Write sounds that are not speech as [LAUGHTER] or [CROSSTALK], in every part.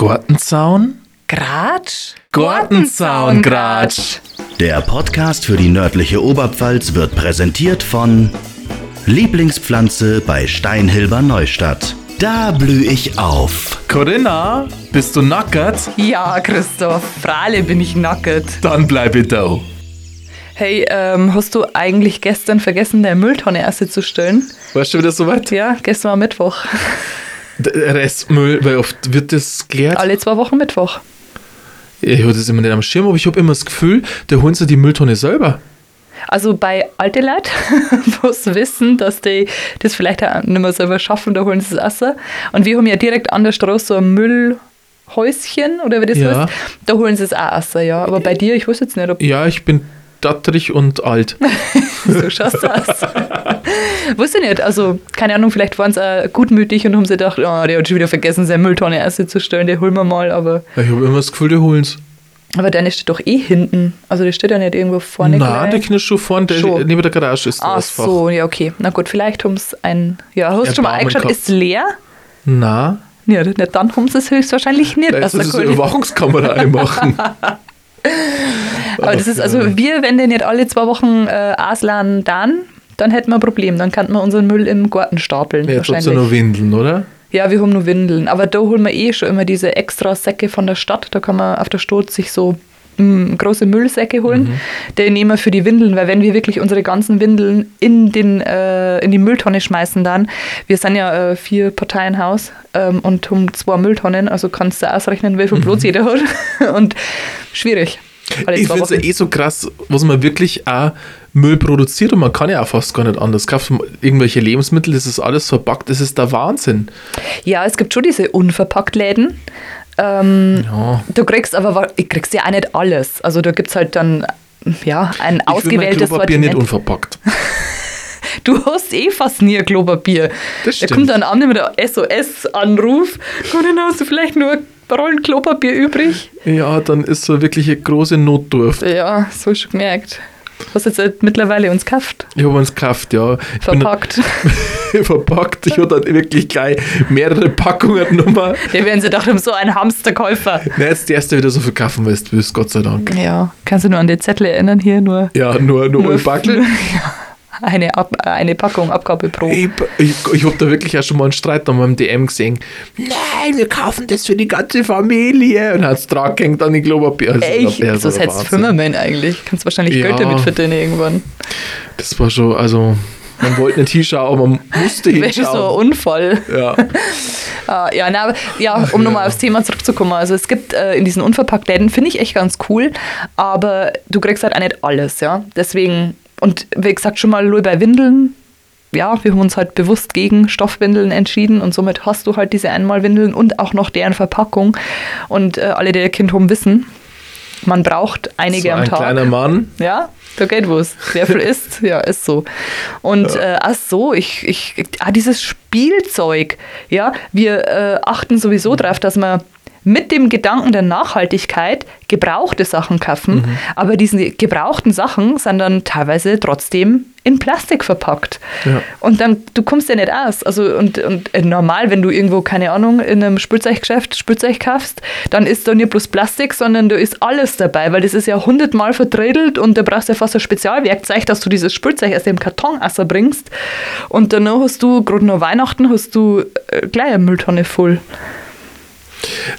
Gartenzaun? Gratsch? Gartenzaun, Gratsch. Der Podcast für die nördliche Oberpfalz wird präsentiert von Lieblingspflanze bei Steinhilber Neustadt. Da blühe ich auf. Corinna, bist du nackert? Ja, Christoph, Frale bin ich nackert. Dann bleibe da. Hey, ähm, hast du eigentlich gestern vergessen, der Mülltonne erst zu stellen? Warst du wieder soweit? Ja, gestern war Mittwoch. Restmüll, weil oft wird das geklärt. Alle zwei Wochen Mittwoch. Ich habe das immer nicht am Schirm, aber ich habe immer das Gefühl, da holen sie die Mülltonne selber. Also bei alte Leute, [LAUGHS] wo sie wissen, dass die das vielleicht auch nicht mehr selber schaffen, da holen sie das Wasser. Und wir haben ja direkt an der Straße so ein Müllhäuschen, oder wie das Ja. heißt. Da holen sie es auch Wasser, ja. Aber bei dir, ich weiß jetzt nicht, ob Ja, ich bin dattrig und alt. [LAUGHS] so schaust du aus. [LAUGHS] Wusste nicht, also keine Ahnung, vielleicht waren sie auch gutmütig und haben sie gedacht, oh, der hat schon wieder vergessen, seine Mülltonne erst zu stellen, die holen wir mal, aber, Ich habe immer das Gefühl, die holen es. aber deine steht doch eh hinten. Also die steht ja nicht irgendwo vorne Nein, der gleich. Knirsch schon vorne, der Schon. neben der Garage ist Ach das so, ja, okay. Na gut, vielleicht haben sie ein. Ja, hast du schon mal eingeschaut, ist leer? Na, Ja, dann haben sie es höchstwahrscheinlich nicht. ist Also das cool. Überwachungskamera [LAUGHS] einmachen. Aber das ist also, wir, wenn die nicht alle zwei Wochen äh, ausladen, dann, dann hätten wir ein Problem. Dann könnten wir unseren Müll im Garten stapeln. Jetzt hat wahrscheinlich. ja nur Windeln, oder? Ja, wir haben nur Windeln. Aber da holen wir eh schon immer diese extra Säcke von der Stadt. Da kann man auf der Stadt sich so mm, große Müllsäcke holen. Mhm. Die nehmen wir für die Windeln, weil wenn wir wirklich unsere ganzen Windeln in, den, äh, in die Mülltonne schmeißen dann, wir sind ja äh, vier Parteienhaus ähm, und haben zwei Mülltonnen, also kannst du ausrechnen, wie viel Platz jeder hat. [LAUGHS] und schwierig. Mhm. Ich finde es ja eh so krass, was man wirklich auch Müll produziert und man kann ja auch fast gar nicht anders. Kauft irgendwelche Lebensmittel, das ist alles verpackt, das ist der Wahnsinn. Ja, es gibt schon diese Unverpacktläden. Ähm, Ja. Du kriegst aber, ich kriegst ja auch nicht alles. Also da gibt es halt dann ja, ein Ich ausgewähltes Klopapier nicht unverpackt. [LAUGHS] Du hast eh fast nie ein Klopapier. Das Da stimmt. kommt dann an mit der SOS-Anruf. Corinna, hast du vielleicht nur Rollen Klopapier übrig? Ja, dann ist so wirklich eine große Notdurft. Ja, so schon gemerkt. Was jetzt halt mittlerweile uns kauft. Ich habe uns gekauft, ja. Ich bin Verpackt. [LAUGHS] verpackt. Ich hatte dann wirklich gleich mehrere Packungen [LAUGHS] Nummer. Die werden sie haben, so ein Hamsterkäufer. Na, jetzt die erste wieder so verkaufen, weil du willst, Gott sei Dank. Ja, kannst du nur an die Zettel erinnern hier? Nur, Ja, nur, nur, nur Backel. [LAUGHS] Ja, eine, Ab eine Packung Abgabe pro. Ich, ich, ich habe da wirklich auch schon mal einen Streit an meinem DM gesehen. Nein, wir kaufen das für die ganze Familie. Und hat es dran gehängt an die Klopapier. Also, Echt? ja, das du Wahnsinn. Firmenman eigentlich. Kannst wahrscheinlich Ja. Geld damit verdienen irgendwann. Das war schon, also, man wollte nicht hinschauen, aber man musste Wäre so ein hinschauen. Unfall. Ja. [LAUGHS] Ah, ja, na, ja, um nochmal aufs Thema zurückzukommen. Also es gibt äh, in diesen Unverpacktläden, finde ich echt ganz cool, aber du kriegst halt auch nicht alles, ja. Deswegen, und wie gesagt, schon mal nur bei Windeln, ja, wir haben uns halt bewusst gegen Stoffwindeln entschieden und somit hast du halt diese Einmalwindeln und auch noch deren Verpackung. Und äh, alle, die ein Kind haben, wissen, man braucht einige so am ein Tag. kleiner Mann. Ja, da geht was. Wer viel [LAUGHS] isst, ja, ist so. Und äh, ach so, ich, ich, ah, dieses Spielzeug, ja, wir äh, achten sowieso darauf, dass wir mit dem Gedanken der Nachhaltigkeit gebrauchte Sachen kaufen, aber diese gebrauchten Sachen sind dann teilweise trotzdem in Plastik verpackt. Ja. Und dann, du kommst ja nicht aus. Also, und, und äh, normal, wenn du irgendwo, keine Ahnung, in einem Spielzeuggeschäft Spielzeug kaufst, dann ist da nicht bloß Plastik, sondern da ist alles dabei, weil das ist ja hundertmal verdredelt und da brauchst du ja fast ein Spezialwerkzeug, dass du dieses Spielzeug aus dem Karton bringst. Und danach hast du, gerade nach Weihnachten, hast du äh, gleich eine Mülltonne voll.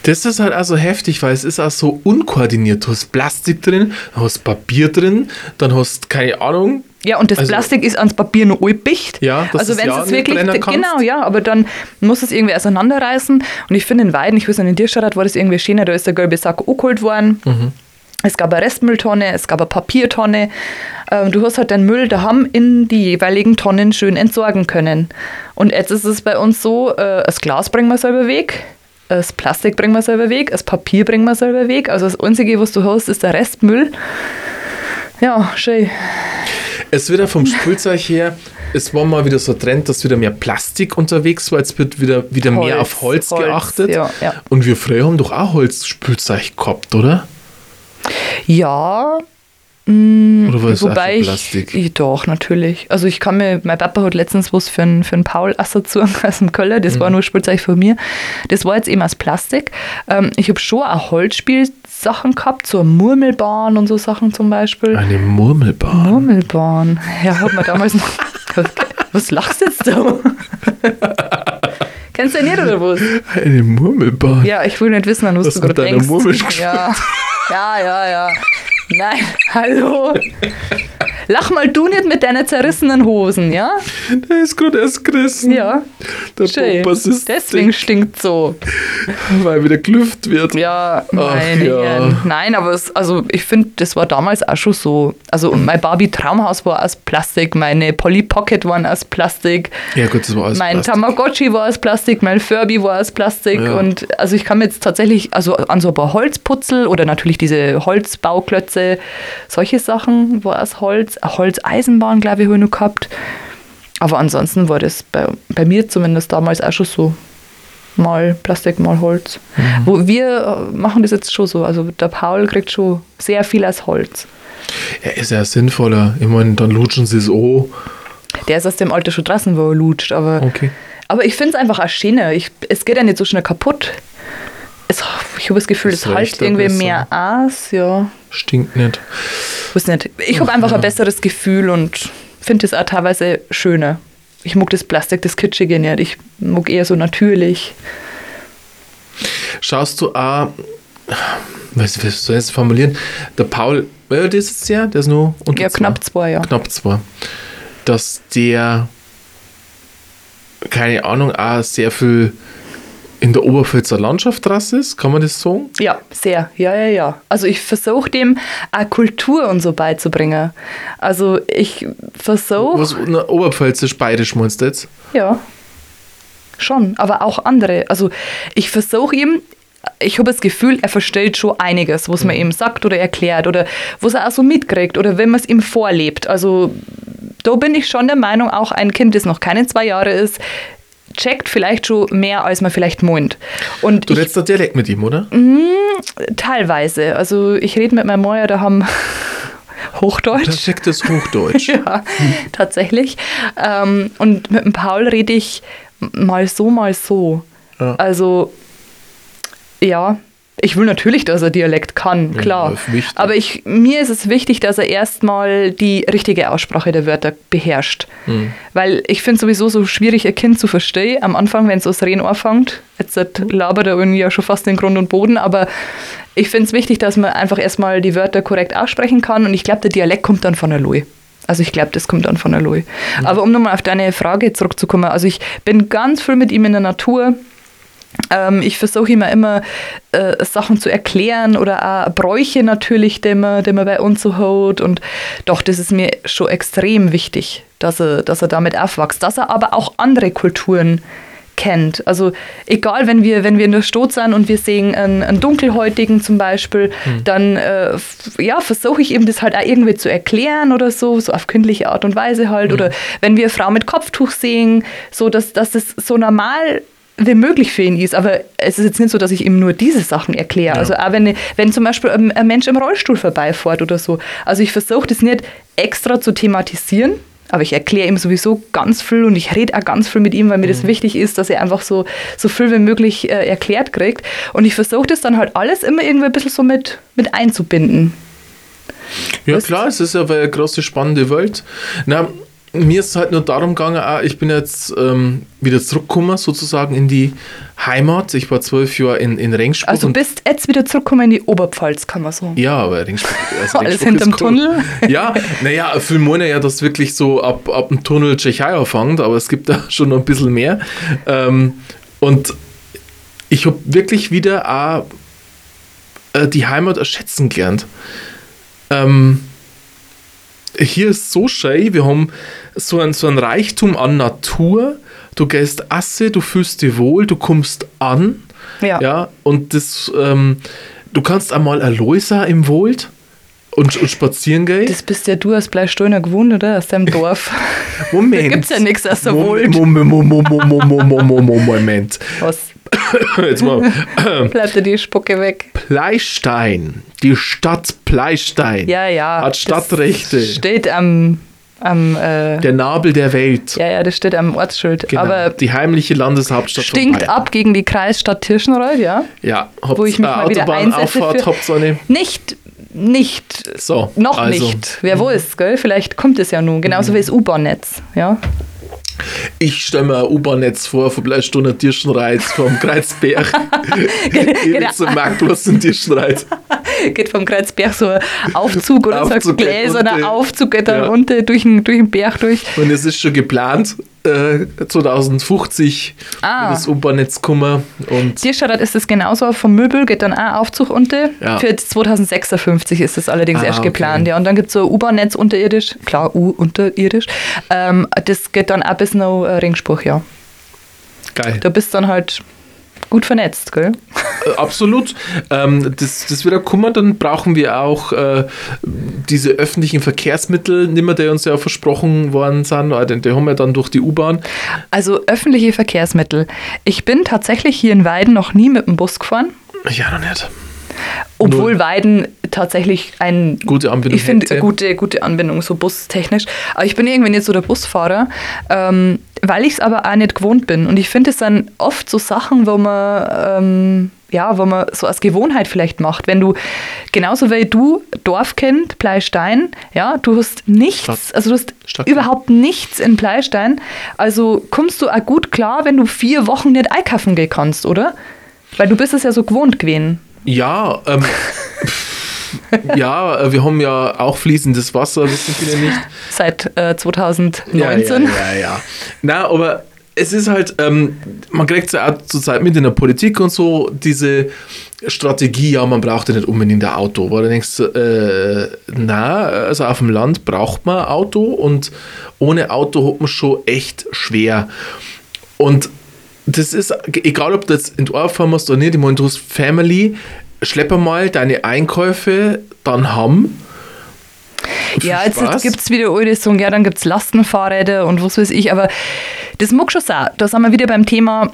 Das ist halt also heftig, weil es ist auch so unkoordiniert. Du hast Plastik drin, dann hast Papier drin, dann hast, keine Ahnung, Ja, und das Also- Plastik ist ans Papier noch angebicht. Ja, dass also wenn ja es nicht wirklich, genau, ja, aber dann muss es irgendwie auseinanderreißen. Und ich finde in Weiden, ich weiß nicht, in Dirstadt war das irgendwie schöner, da ist der gelbe Sack angeholt worden. Mhm. Es gab eine Restmülltonne, es gab eine Papiertonne. Ähm, du hast halt deinen Müll daheim in die jeweiligen Tonnen schön entsorgen können. Und jetzt ist es bei uns so, äh, das Glas bringen wir selber weg, das Plastik bringen wir selber weg, das Papier bringen wir selber weg. Also das Einzige, was du hast, ist der Restmüll. Ja, schön. Es wird ja vom Spielzeug her, es war mal wieder so ein Trend, dass wieder mehr Plastik unterwegs war. Jetzt wird wieder, wieder mehr Holz, auf Holz, Holz, geachtet. ja, ja. Und wir früher haben doch auch Holzspielzeug gehabt, oder? Ja, Oder war es Wobei ich, Plastik? ich, doch, natürlich. Also ich kann mir, mein Papa hat letztens was für einen, für einen Paul assoziieren [LAUGHS] aus dem Köller, das Mhm. war nur Spielzeug von mir. Das war jetzt eben aus Plastik. Ähm, ich habe schon auch Holzspielsachen gehabt, so eine Murmelbahn und so Sachen zum Beispiel. Eine Murmelbahn. Murmelbahn. Ja, hat man damals noch. [LAUGHS] Was lachst du jetzt da? Kennst du nicht oder was? Eine Murmelbahn. Ja, ich will nicht wissen, an was, Was du mit gerade denkst. Murmel ja. ja, ja, ja. Nein, [LAUGHS] hallo. [LAUGHS] Lach mal du nicht mit deinen zerrissenen Hosen, ja? Der ist gerade erst gerissen. Ja. Der Schön. Popas ist Deswegen stinkt so. weil wieder gelüft wird. Ja, meine ja. Nein, aber es, also ich finde, das war damals auch schon so. Also mein Barbie Traumhaus war aus Plastik, meine Polly Pocket waren aus Plastik. Ja, gut, das war alles mein Plastik. Tamagotchi war aus Plastik, mein Furby war aus Plastik Ja. und also ich kann mir jetzt tatsächlich also an so ein paar Holzputzel oder natürlich diese Holzbauklötze, solche Sachen war aus Holz, Eine Holzeisenbahn glaube ich habe ich noch gehabt. Aber ansonsten war das bei, bei mir zumindest damals auch schon so mal Plastik, mal Holz. Mhm. Wo wir äh, machen das jetzt schon so, also der Paul kriegt schon sehr viel aus Holz. Ja, ist ja sinnvoller. Ich meine, dann lutschen sie es an. Der ist aus dem Alter schon draußen, wo er lutscht, aber Okay. Aber ich finde es einfach auch schöner. Ich, es geht ja nicht so schnell kaputt. Es, ich habe das Gefühl, Das es hält ja irgendwie besser. mehr aus. Ja, Stinkt nicht. weiß nicht. Ich habe einfach ein besseres Gefühl und finde es auch teilweise schöner. Ich mag das Plastik, das Kitschige nicht. Ich mag eher so natürlich. Schaust du auch, was, was soll ich jetzt formulieren? Der Paul, alt ist jetzt der? Der ist nur unter Ja, zwei. knapp zwei, ja. Knapp zwei. Dass der, keine Ahnung, auch sehr viel in der Oberpfälzer Landschaft draus ist, kann man das sagen? Ja, sehr. Ja, ja, ja. Also ich versuche dem auch Kultur und so beizubringen. Also ich versuche... Was, na, Oberpfälzisch, bayerisch meinst du jetzt? Ja, schon, aber auch andere. Also ich versuche ihm, ich habe das Gefühl, er versteht schon einiges, was man ihm sagt oder erklärt oder was er auch so mitkriegt oder wenn man es ihm vorlebt. Also da bin ich schon der Meinung, auch ein Kind, das noch keine zwei Jahre ist, checkt vielleicht schon mehr, als man vielleicht meint. Und Du ich, redest da Dialekt mit ihm, oder? teilweise, also ich rede mit meinem Meier, da haben [LAUGHS] Hochdeutsch. Perfektes Hochdeutsch. [LAUGHS] Ja, tatsächlich. Ähm, und mit dem Paul rede ich mal so, mal so. Ja. Also, ja, ich will natürlich, dass er Dialekt kann, klar. wichtig. Aber ich, mir ist es wichtig, dass er erstmal die richtige Aussprache der Wörter beherrscht. Hm. Weil ich finde sowieso so schwierig, ein Kind zu verstehen. Am Anfang, wenn es aus Reden anfängt, jetzt labert er irgendwie ja schon fast den Grund und Boden, aber ich finde es wichtig, dass man einfach erstmal die Wörter korrekt aussprechen kann und ich glaube, der Dialekt kommt dann von Aloy. Also ich glaube, das kommt dann von Aloy. Aber um nochmal auf deine Frage zurückzukommen, also ich bin ganz viel mit ihm in der Natur. Ähm, ich versuche immer immer äh, Sachen zu erklären oder auch Bräuche natürlich, die man, die man bei uns so hat. Und doch, das ist mir schon extrem wichtig, dass er, dass er damit aufwächst. Dass er aber auch andere Kulturen kennt. Also egal, wenn wir, wenn wir in der Stadt sind und wir sehen einen, einen Dunkelhäutigen zum Beispiel, dann äh, ja, versuche ich eben das halt auch irgendwie zu erklären oder so, so auf kindliche Art und Weise halt. Oder wenn wir eine Frau mit Kopftuch sehen, so dass, dass das so normal möglich für ihn ist. Aber es ist jetzt nicht so, dass ich ihm nur diese Sachen erkläre. Also auch wenn, wenn zum Beispiel ein, Mensch im Rollstuhl vorbeifährt oder so. Also ich versuche das nicht extra zu thematisieren, aber ich erkläre ihm sowieso ganz viel und ich rede auch ganz viel mit ihm, weil mir das wichtig ist, dass er einfach so, so viel wie möglich äh, erklärt kriegt. Und ich versuche das dann halt alles immer irgendwie ein bisschen so mit, mit einzubinden. Ja, Was- klar, es ist ja eine große, spannende Welt. Na, mir ist es halt nur darum gegangen, auch, ich bin jetzt ähm, wieder zurückgekommen, sozusagen in die Heimat. Ich war zwölf Jahre in, in Regensburg. Also und- bist jetzt wieder zurückgekommen in die Oberpfalz, kann man sagen. Ja, aber Regensburg, also [LAUGHS] Alles Regensburg hinterm cool. Tunnel? [LAUGHS] Ja, naja, viele meinen ja, dass wirklich so ab, ab dem Tunnel Tschechei anfängt, aber es gibt da [LAUGHS] schon noch ein bisschen mehr. Ähm, und ich habe wirklich wieder auch, äh, die Heimat erschätzen gelernt. Ähm, hier ist so schön, wir haben so ein, so ein Reichtum an Natur. Du gehst Asse, du fühlst dich wohl, du kommst an. Ja. Ja, und das, ähm, du kannst einmal ein Loiser im Wold, Und, und spazieren gehen? Das bist ja du als Bleistolner gewohnt, oder? Aus deinem Dorf. Moment. Da gibt's ja nichts aus der Welt. Moment, Moment, Moment, Moment, Moment, Moment. Was? Jetzt mal. Bleibt dir die Spucke weg. Pleistein. Die Stadt Pleistein. Ja, ja. Hat Stadtrechte. Steht am, am äh, Der Nabel der Welt. ja, ja, das steht am Ortsschild. Genau. Aber die heimliche Landeshauptstadt stinkt ab gegen die Kreisstadt Tirschenreuth, ja. Ja, habt Wo ich mich eine mal wieder Autobahnauffahrt, eine. Nicht, nicht, So, noch also, nicht. Wer weiß, gell? Vielleicht kommt es ja nun. Mhm. Genauso wie das U-Bahn-Netz, ja. Ich stelle mir ein U-Bahn-Netz vor, von Bleistunde Tirschenreiz vom Kreuzberg. [LAUGHS] Genau. [LAUGHS] Ewig zum Marktplatz in Tirschenreiz. [LAUGHS] Geht vom Kreuzberg so ein Aufzug oder so ein Aufzug geht gläserner runter. Aufzug geht da Ja. runter durch den, durch den Berg durch. Und es ist schon geplant, äh, 2050 Ah. wird das U-Bahn-Netz kommen. Und Tierstadt ist es genauso vom Möbel, geht dann auch ein Aufzug unter. Ja. Für 2056 ist das allerdings Ah, erst okay. geplant. Ja. Und dann gibt es so ein U-Bahn-Netz unterirdisch, klar, U unterirdisch. Ähm, das geht dann auch bis nach äh, Ringspruch, ja. geil. Da bist dann halt gut vernetzt, gell? Äh, Absolut. Ähm, das, das wird auch kommen, dann brauchen wir auch äh, diese öffentlichen Verkehrsmittel, nicht mehr, die uns ja versprochen worden sind, oder die haben wir dann durch die U-Bahn. Also öffentliche Verkehrsmittel. Ich bin tatsächlich hier in Weiden noch nie mit dem Bus gefahren. Ja, noch nicht. Obwohl Weiden tatsächlich ein Gute Anbindung Ich finde gute, gute Anbindung, so bustechnisch. Aber ich bin irgendwie nicht so der Busfahrer, ähm, weil ich es aber auch nicht gewohnt bin. Und ich finde, es sind oft so Sachen, wo man, ähm, ja, wo man so als Gewohnheit vielleicht macht. Wenn du, genauso wie du, Dorfkind, Pleistein, ja, du hast nichts, Stadt. also du hast Stadtkind. überhaupt nichts in Pleistein. Also kommst du auch gut klar, wenn du vier Wochen nicht einkaufen gehen kannst, oder? Weil du bist es ja so gewohnt gewesen. Ja, ähm, [LAUGHS] ja, äh, wir haben ja auch fließendes Wasser, wissen viele nicht. Seit äh, 2019. Ja, ja, ja, ja. Na, aber es ist halt, ähm, man kriegt es ja auch zurzeit mit in der Politik und so, diese Strategie, ja, man braucht ja nicht unbedingt ein Auto. Weil du denkst, äh, na, also auf dem Land braucht man ein Auto und ohne Auto hat man schon echt schwer. Und das ist, egal ob du jetzt in die Dorf fahren musst oder nicht, ich meine, du hast Family, schlepp mal deine Einkäufe dann haben. Ja, jetzt gibt es wieder alle so, ja, dann gibt es Lastenfahrräder und was weiß ich, aber das mag schon sein. Da sind wir wieder beim Thema,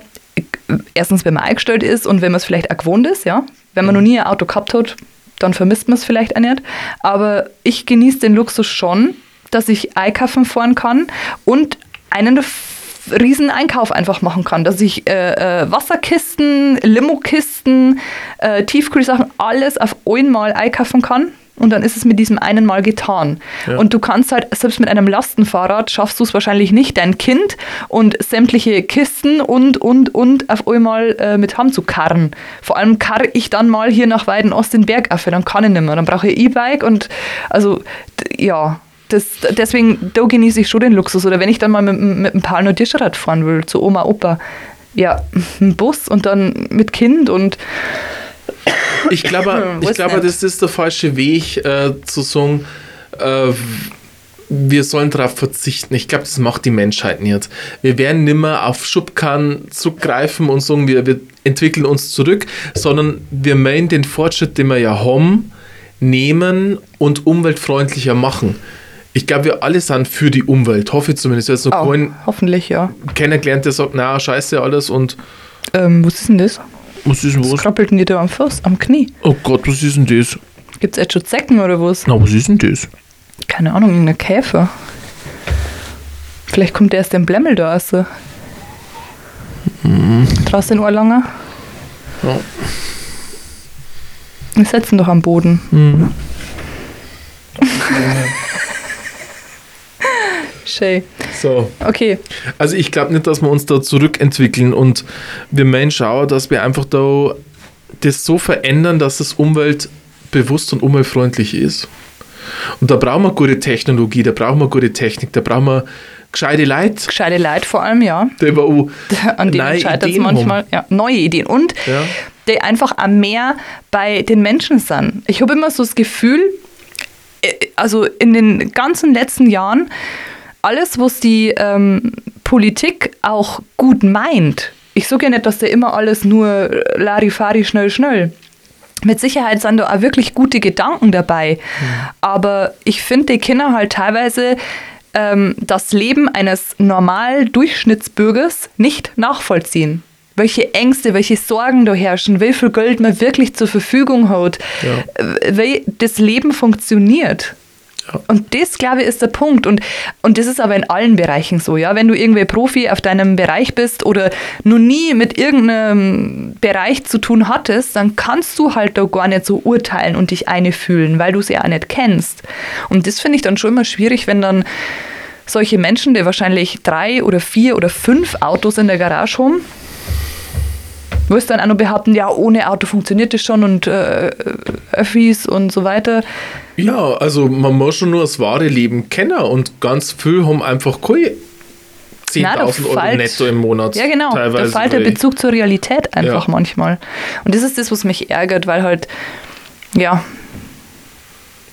erstens, wenn man eingestellt ist und wenn man es vielleicht auch gewohnt ist, ja. Wenn man noch nie ein Auto gehabt hat, dann vermisst man es vielleicht auch nicht. Aber ich genieße den Luxus schon, dass ich einkaufen fahren kann und einen f- riesen Einkauf einfach machen kann, dass ich äh, äh, Wasserkisten, Limokisten, äh, Tiefkühlsachen, alles auf einmal einkaufen kann und dann ist es mit diesem einen Mal getan. Ja. Und du kannst halt, selbst mit einem Lastenfahrrad schaffst du es wahrscheinlich nicht, dein Kind und sämtliche Kisten und, und, und auf einmal äh, mit Hand zu karren. Vor allem karre ich dann mal hier nach Weidenost den Berg auf, dann kann ich nicht mehr. Dann brauche ich E-Bike und also, ja, das, deswegen, da genieße ich schon den Luxus. Oder wenn ich dann mal mit, mit einem Palno Dirschrad fahren will, zu Oma, Opa, ja, [LAUGHS] ein Bus und dann mit Kind und Ich glaube, [LAUGHS] ich glaube das ist der falsche Weg äh, zu sagen, äh, wir sollen darauf verzichten. Ich glaube, das macht die Menschheit nicht. Wir werden nimmer auf Schubkarren zurückgreifen und sagen, wir, wir entwickeln uns zurück, sondern wir meinen den Fortschritt, den wir ja haben, nehmen und umweltfreundlicher machen. Ich glaube, wir alle sind für die Umwelt. Hoffe ich zumindest. Jetzt noch auch, keinen hoffentlich, ja. kennengelernt, der sagt, na, scheiße alles und Ähm, was ist denn das? was ist denn Was was? krabbelt denn dir da am Fuß, am Knie? Oh Gott, was ist denn das? Gibt es jetzt schon Zecken oder was? Na, was ist denn das? Keine Ahnung, irgendein Käfer. Vielleicht kommt erst der Blemmel da raus. Mhm. Traust du den Ohrlanger? Ja. Wir setzen doch am Boden. Mhm. [LAUGHS] Schön. So. Okay. Also ich glaube nicht, dass wir uns da zurückentwickeln und wir meinen schauen, dass wir einfach da das so verändern, dass es umweltbewusst und umweltfreundlich ist. Und da brauchen wir gute Technologie, da brauchen wir gute Technik, da brauchen wir gescheite Leute, Gescheite Leute vor allem, ja. die wir auch [LAUGHS] An denen scheitert es manchmal. Ja, neue Ideen. Und Ja. die einfach auch mehr bei den Menschen sind. Ich habe immer so das Gefühl, äh, also in den ganzen letzten Jahren, alles, was die ähm, Politik auch gut meint, ich sage ja nicht, dass der immer alles nur Larifari schnell, schnell. mit Sicherheit sind da auch wirklich gute Gedanken dabei. Aber ich finde, die Kinder halt teilweise ähm, das Leben eines normal Durchschnittsbürgers nicht nachvollziehen. Welche Ängste, welche Sorgen da herrschen, wie viel Geld man wirklich zur Verfügung hat, äh, wie das Leben funktioniert. Und das, glaube ich, ist der Punkt. Und, und das ist aber in allen Bereichen so, ja. Wenn du irgendwie Profi auf deinem Bereich bist oder noch nie mit irgendeinem Bereich zu tun hattest, dann kannst du halt da gar nicht so urteilen und dich eine fühlen, weil du es ja auch nicht kennst. Und das finde ich dann schon immer schwierig, wenn dann solche Menschen, die wahrscheinlich drei oder vier oder fünf Autos in der Garage haben, wirst dann auch noch behaupten, ja, ohne Auto funktioniert das schon und äh, Öffis und so weiter. Ja, also man muss schon nur das wahre Leben kennen und ganz viel haben einfach keine Nein, da 10.000 Euro netto im Monat. Ja, genau. Da fällt der Bezug zur Realität einfach Ja. manchmal. Und das ist das, was mich ärgert, weil halt, ja,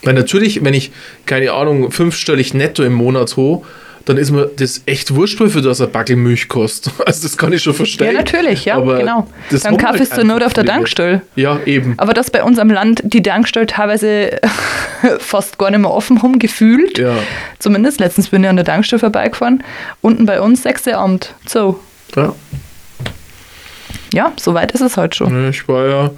Weil natürlich, wenn ich, keine Ahnung, fünfstellig netto im Monat hoch, dann ist mir das echt wurscht, viel das ein Backel Milch kostet. [LAUGHS] Also das kann ich schon verstehen. ja, natürlich, ja, Aber genau. Dann kaufst du einfach nur auf der viele. Tankstelle. Ja, eben. Aber dass bei uns am Land die Tankstelle teilweise [LAUGHS] fast gar nicht mehr offen haben, gefühlt. Ja. Zumindest, letztens bin ich an der Tankstelle vorbeigefahren. Unten bei uns, sechste Amt. So, ja. ja, so weit ist es halt schon. Ich war ja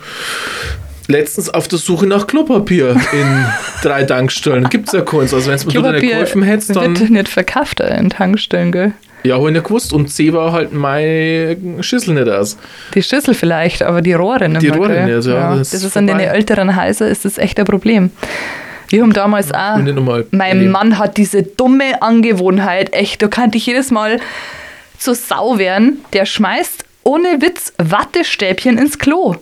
letztens auf der Suche nach Klopapier in [LAUGHS] drei Tankstellen. Gibt es ja keins. Also wenn es mir du nicht geholfen hättest, dann... wird nicht verkauft in Tankstellen, gell? Ja, hab ich nicht gewusst. Und C war halt meine Schüssel nicht aus. Die Schüssel vielleicht, aber die Rohre nicht Die mehr, Rohre gell? nicht, ja, Das, das ist an den älteren Häusern ist das echt ein Problem. Wir haben damals auch, mein erleben. Mann hat diese dumme Angewohnheit, echt, da kann ich jedes Mal zur Sau werden, der schmeißt ohne Witz Wattestäbchen ins Klo.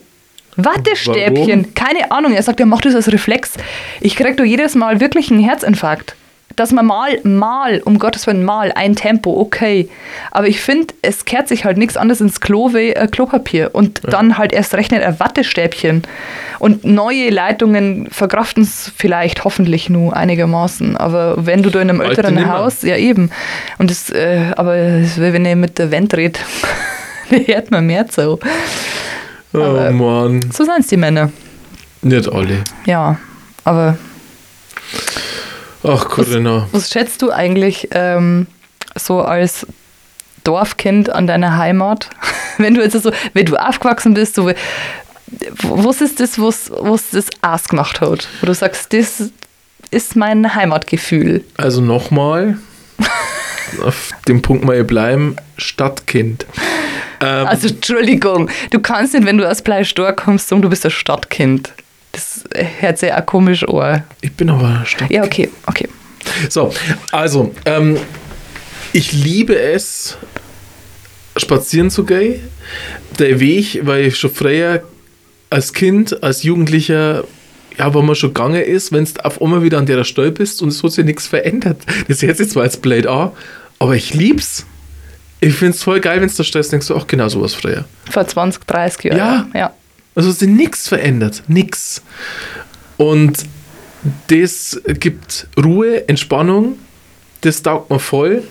Wattestäbchen, Warum? keine Ahnung. Er sagt, er macht das als Reflex. Ich krieg da jedes Mal wirklich einen Herzinfarkt. Dass man mal, mal, um Gottes Willen, mal ein Tempo, okay. Aber ich finde, es kehrt sich halt nichts anderes ins Klo wie äh, Klopapier. Und dann halt erst recht nicht ein Wattestäbchen. Und neue Leitungen verkraften es vielleicht hoffentlich nur einigermaßen. Aber wenn du da in einem Alte älteren nimmer. Haus, ja eben. Und das, äh, aber das, wenn ich mit der Wand rede, [LAUGHS] hört man mehr so. Oh Aber- Mann. So sind es die Männer. Nicht alle. Ja, aber Ach, Corinna. was schätzt du eigentlich ähm, so als Dorfkind an deiner Heimat? [LAUGHS] Wenn du jetzt so, wenn du aufgewachsen bist, so, was ist das, was, was das ausgemacht hat? Wo du sagst, das ist mein Heimatgefühl. Also nochmal, [LAUGHS] auf dem Punkt mal bleiben, Stadtkind. Ähm, Also Entschuldigung, du kannst nicht, wenn du aus Bleistor kommst, sagen, du bist ein Stadtkind. Das hört sich auch komisch an. ich bin aber ein Stadtkind. Ja, okay, okay. So, also, ähm, ich liebe es, spazieren zu gehen. Der Weg, weil ich schon früher als Kind, als Jugendlicher, ja, wenn man schon gegangen ist, wenn du auf einmal wieder an der Stelle bist und es hat sich nichts verändert. Das hört sich zwar als blöd an, aber ich lieb's. Ich find's voll geil, wenn du da stehst, denkst du, ach, genau sowas früher. Vor 20, 30 Jahren. Ja. ja. Also es ist nichts verändert, nix. Und das gibt Ruhe, Entspannung, das taugt mir voll.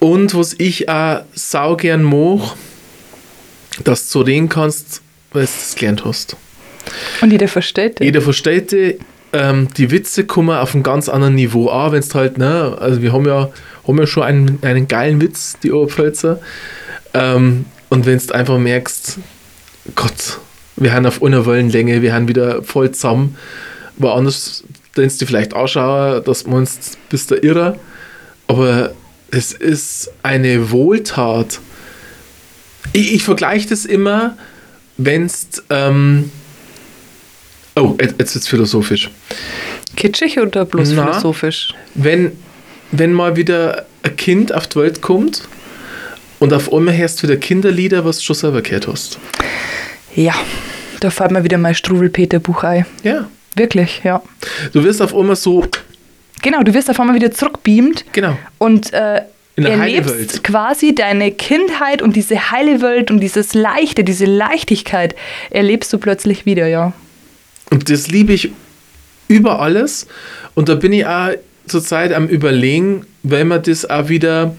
Und was ich auch sau gern mag, dass du reden kannst, weil du das gelernt hast. Und jeder versteht das. Jeder versteht die, ähm, die Witze kommen auf einem ganz anderen Niveau an, wenn es halt, ne, also wir haben ja, haben ja schon einen, einen geilen Witz, die Oberpfälzer. Ähm, und wenn du einfach merkst, Gott, wir haben auf einer Wellenlänge, wir haben wieder voll zusammen, woanders denkst du vielleicht anschauen, dass man uns bist der Irrer, aber es ist eine Wohltat. Ich, ich vergleiche das immer, wenn es ähm, Oh, jetzt jetzt wird's philosophisch. Kitschig oder bloß Na. philosophisch? Wenn, wenn mal wieder ein Kind auf die Welt kommt und auf einmal hörst du wieder Kinderlieder, was du schon selber gehört hast. Ja, da fällt mir wieder mein Struwelpeter-Buch ein. Ja. Wirklich, ja. Du wirst auf einmal so, Genau, du wirst auf einmal wieder zurückbeamt genau, und äh, In der erlebst quasi deine Kindheit und diese heile Welt und dieses Leichte, diese Leichtigkeit erlebst du plötzlich wieder, ja. Und das liebe ich über alles. Und da bin ich auch zurzeit am Überlegen, wenn man das auch wieder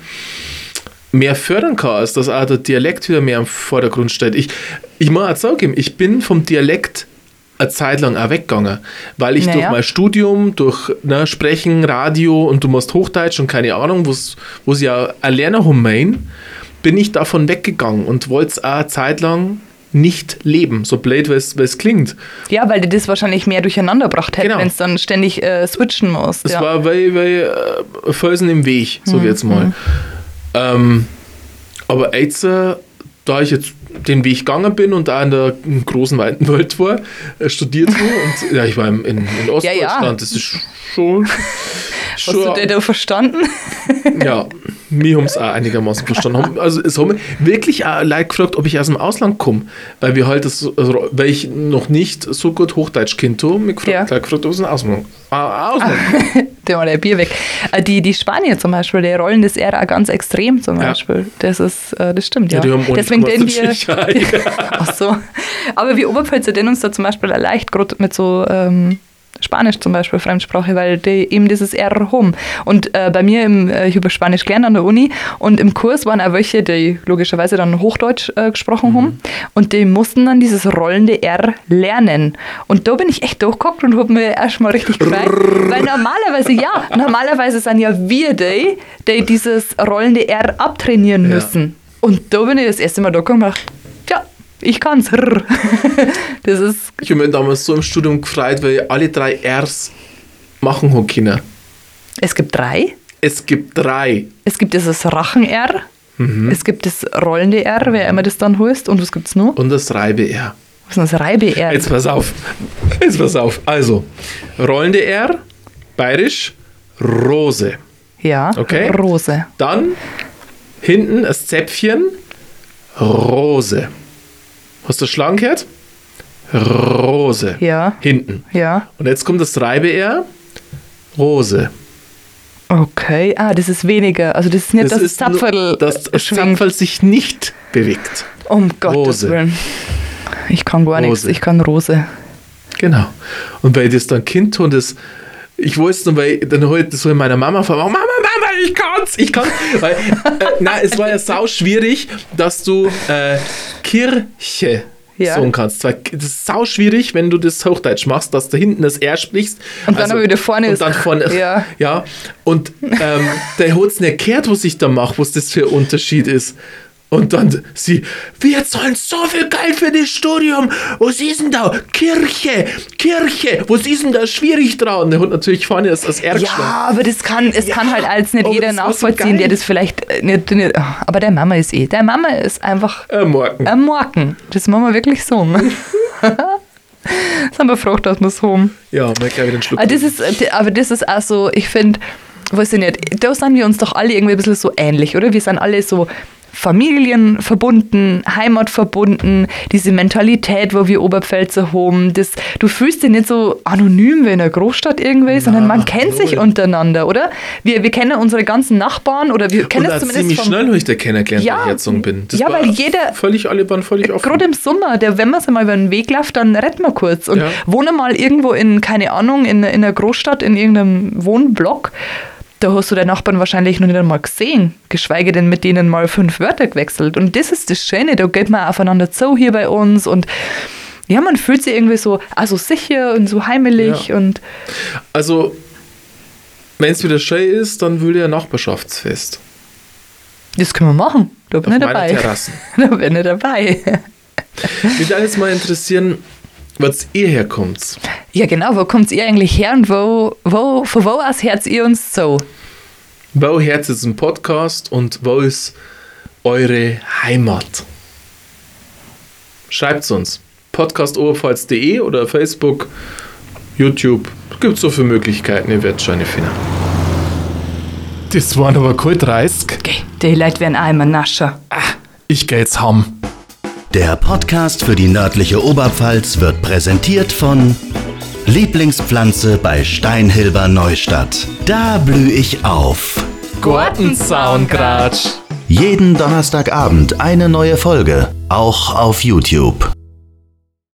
mehr fördern kann, als dass auch der Dialekt wieder mehr im Vordergrund steht. Ich, ich muss auch sagen, ich bin vom Dialekt eine Zeit lang auch weggegangen, weil ich Naja. durch mein Studium, durch ne, Sprechen, Radio und du machst Hochdeutsch und keine Ahnung, wo sie ja erlernen haben, bin ich davon weggegangen und wollte es auch eine Zeit lang nicht leben, so blöd, wie es klingt. Ja, weil dir das wahrscheinlich mehr durcheinander gebracht hätte, Genau. wenn es dann ständig äh, switchen musst. Es ja. war wie, wie äh, Felsen im Weg, so Mhm. wie jetzt mal. Ähm, aber jetzt, äh, da ich jetzt den Weg gegangen bin und da in der großen, weiten Welt war, äh, studiert habe [LAUGHS] und ja, ich war im- in, in Ostdeutschland, ja. das ist schon. Hast du da verstanden? [LAUGHS] ja, wir haben es auch einigermaßen verstanden. Also es haben wirklich auch Leute gefragt, ob ich aus dem Ausland komme, weil wir halt das, also, weil ich noch nicht so gut Hochdeutsch kennt habe, mich gefragt, Ja. Gefragt, ob aus dem Ausland, ah, Ausland Der war [LAUGHS] der Bier weg. Äh, Die, die Spanier zum Beispiel, die rollen das R auch ganz extrem zum Ja. Beispiel. Das ist, äh, das stimmt, ja. Ja, Deswegen den wir. [LAUGHS] Ach so. Aber wir Oberpfälzer den uns da zum Beispiel leicht, mit so ähm, Spanisch zum Beispiel, Fremdsprache, weil die eben dieses R haben. Und äh, bei mir, im, äh, ich habe Spanisch gelernt an der Uni und im Kurs waren auch welche, die logischerweise dann Hochdeutsch äh, gesprochen haben und die mussten dann dieses rollende R lernen. Und da bin ich echt durchgeguckt und habe mir erstmal richtig gefreut, weil normalerweise, ja, [LAUGHS] normalerweise sind ja wir die, die dieses rollende R abtrainieren Ja. müssen. Und da bin ich das erste Mal da gekommen und ja, ich kann's. [LAUGHS] Das ist, Ich habe mich damals so im Studium gefreut, weil alle drei Rs machen habe können. es gibt drei. Es gibt drei. Es gibt dieses Rachen-R. Mhm. Es gibt das rollende R, wer immer das dann heißt. Und was gibt's noch? Und das Reibe R. Was ist das Reibe-R? Jetzt pass auf. [LAUGHS] Jetzt pass auf. Also, rollende R, bayerisch, Rose. Ja, Okay. Rose. Dann hinten das Zäpfchen, Rose. Hast du das gehört? Rose. Ja, Hinten. ja. Und jetzt kommt das Reibe R, Rose. Okay. Ah, das ist weniger. Also das ist nicht das, nur, Zapferl dass das. Zapferl sich nicht bewegt. Um Gottes Rose. Willen. Ich kann gar nichts. Ich kann Rose. Genau. Und weil das dann Kind und das, ich weiß noch, weil dann heute so in meiner Mama vor, Mama, Mama, ich kann's, ich kann. Weil, äh, nein, es war ja sau schwierig, dass du äh, Kirche Ja. sagen kannst. Weil das ist sau schwierig, wenn du das Hochdeutsch machst, dass da hinten das R sprichst. Und dann aber wieder vorne und ist- dann vorne. [LAUGHS] Ja. ja. Und ähm, der hat es nicht gehört, was ich da mache, was das für ein Unterschied ist. Und dann sie, wir zahlen so viel Geld für das Studium. Was ist denn da? Kirche, Kirche. Was ist denn da schwierig dran? Der hat natürlich vorne das, das R geschlagen. Ja, aber das kann, es Ja, kann halt als nicht jeder so nachvollziehen, der das vielleicht äh, nicht, nicht. Aber der Mama ist eh. Der Mama ist einfach Äh, morgen. ein Morgen. Das machen wir wirklich so. [LAUGHS] das haben wir gefragt, dass wir es haben. Ja, mal gleich wieder einen Schluck. Aber das ist, äh, aber das ist auch so, ich finde, weiß ich nicht, da sind wir uns doch alle irgendwie ein bisschen so ähnlich, oder? Wir sind alle so familienverbunden, heimatverbunden, diese Mentalität, wo wir Oberpfälzer haben, das, du fühlst dich nicht so anonym wie in einer Großstadt irgendwie, sondern man kennt sich null. untereinander, oder? Wir, wir kennen unsere ganzen Nachbarn oder wir kennen und es zumindest ziemlich schnell habe ich da kennengelernt, Ja. erzogen bin. Das Ja, weil jeder- Völlig, alle waren völlig offen. Gerade im Sommer, der, wenn man sich mal über den Weg läuft, dann retten wir kurz. Und Ja. wohne mal irgendwo in, keine Ahnung, in, in einer Großstadt, in irgendeinem Wohnblock, da hast du deinen Nachbarn wahrscheinlich noch nicht einmal gesehen, geschweige denn mit denen mal fünf Wörter gewechselt. Und das ist das Schöne, da geht man aufeinander zu hier bei uns und ja, man fühlt sich irgendwie so also sicher und so heimelig Ja. und Also, wenn es wieder schön ist, dann will ich ein Nachbarschaftsfest. das können wir machen. Da bin Auf ich dabei. [LAUGHS] Da bin ich dabei. Mich würde jetzt mal interessieren, was ihr herkommt. Ja, genau, wo kommt ihr eigentlich her und wo, wo, von wo aus hört ihr uns so? Wo hört jetzt ein Podcast und wo ist eure Heimat? Schreibt es uns. podcastoberpfalz.de oder Facebook, YouTube. Es gibt so viele Möglichkeiten, ihr werdet schon eine finden. Das waren aber kalt 30. Okay, die Leute werden immer nascher. Ich geh jetzt heim. Der Podcast für die nördliche Oberpfalz wird präsentiert von Lieblingspflanze bei Steinhilber Neustadt. Da blühe ich auf. Gartenzaungratsch. Jeden Donnerstagabend eine neue Folge, auch auf YouTube.